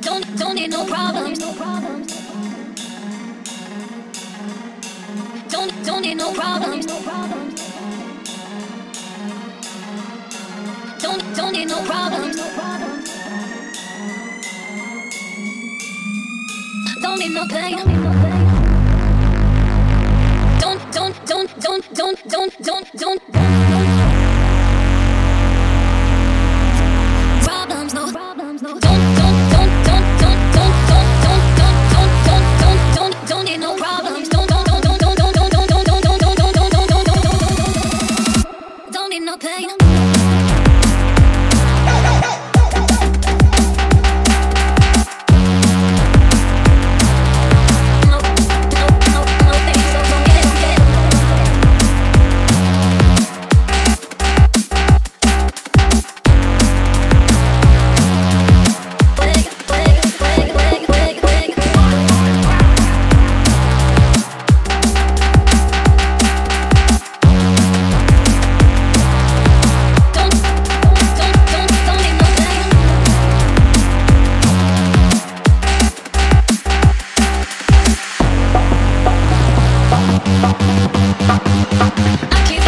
Don't don't need no problems. No problems. Don't don't need no problems. No problems. Don't don't need no problems. No problems. Don't need no play. Don't don't don't don't don't don't don't don't don't. I keep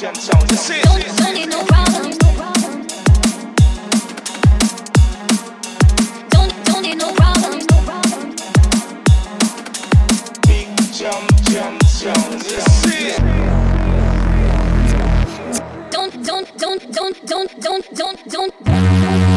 Don't That's it. Don't need no problems. Don't, don't need no problems. Big jump, jump sound. That's it don't, don't, don't, don't, don't, don't, don't.